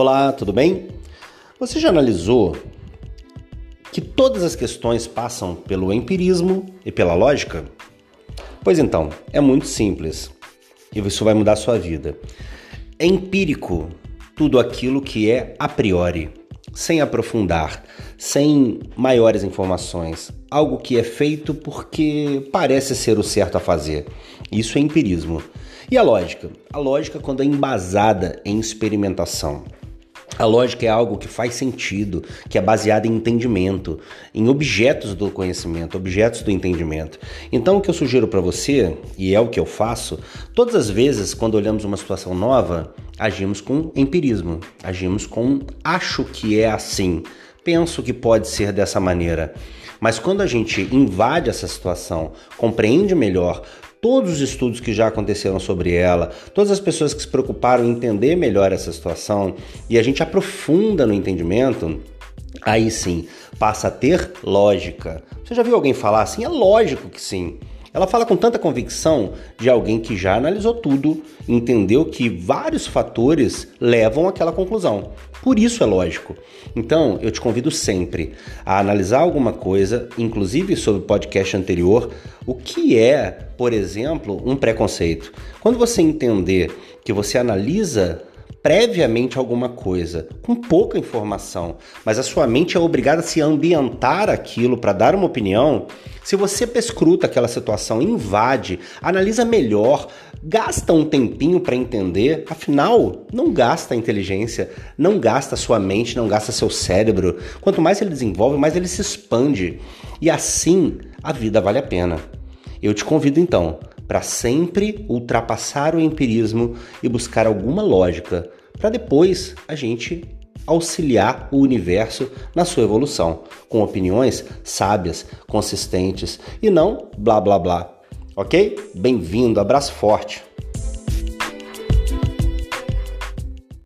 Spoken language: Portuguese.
Olá, tudo bem? Você já analisou que todas as questões passam pelo empirismo e pela lógica? Pois então, é muito simples e isso vai mudar a sua vida. É empírico tudo aquilo que é a priori, sem aprofundar, sem maiores informações, algo que é feito porque parece ser o certo a fazer. Isso é empirismo. E a lógica? A lógica, quando é embasada em experimentação. A lógica é algo que faz sentido, que é baseado em entendimento, em objetos do conhecimento, objetos do entendimento. Então, o que eu sugiro para você, e é o que eu faço, todas as vezes quando olhamos uma situação nova, agimos com empirismo, agimos com acho que é assim, penso que pode ser dessa maneira. Mas quando a gente invade essa situação, compreende melhor, todos os estudos que já aconteceram sobre ela, todas as pessoas que se preocuparam em entender melhor essa situação e a gente aprofunda no entendimento, aí sim passa a ter lógica. Você já viu alguém falar assim? É lógico que sim. Ela fala com tanta convicção de alguém que já analisou tudo, entendeu que vários fatores levam àquela conclusão. Por isso é lógico. Então, eu te convido sempre a analisar alguma coisa, inclusive sobre o podcast anterior, o que é, por exemplo, um preconceito. Quando você entender que você analisa previamente alguma coisa, com pouca informação, mas a sua mente é obrigada a se ambientar aquilo para dar uma opinião, se você pescruta aquela situação, invade, analisa melhor, gasta um tempinho para entender, afinal, não gasta a inteligência, não gasta a sua mente, não gasta seu cérebro. Quanto mais ele desenvolve, mais ele se expande. E assim, a vida vale a pena. Eu te convido então para sempre ultrapassar o empirismo e buscar alguma lógica, para depois a gente auxiliar o universo na sua evolução, com opiniões sábias, consistentes e não blá blá blá. Ok? Bem-vindo, abraço forte.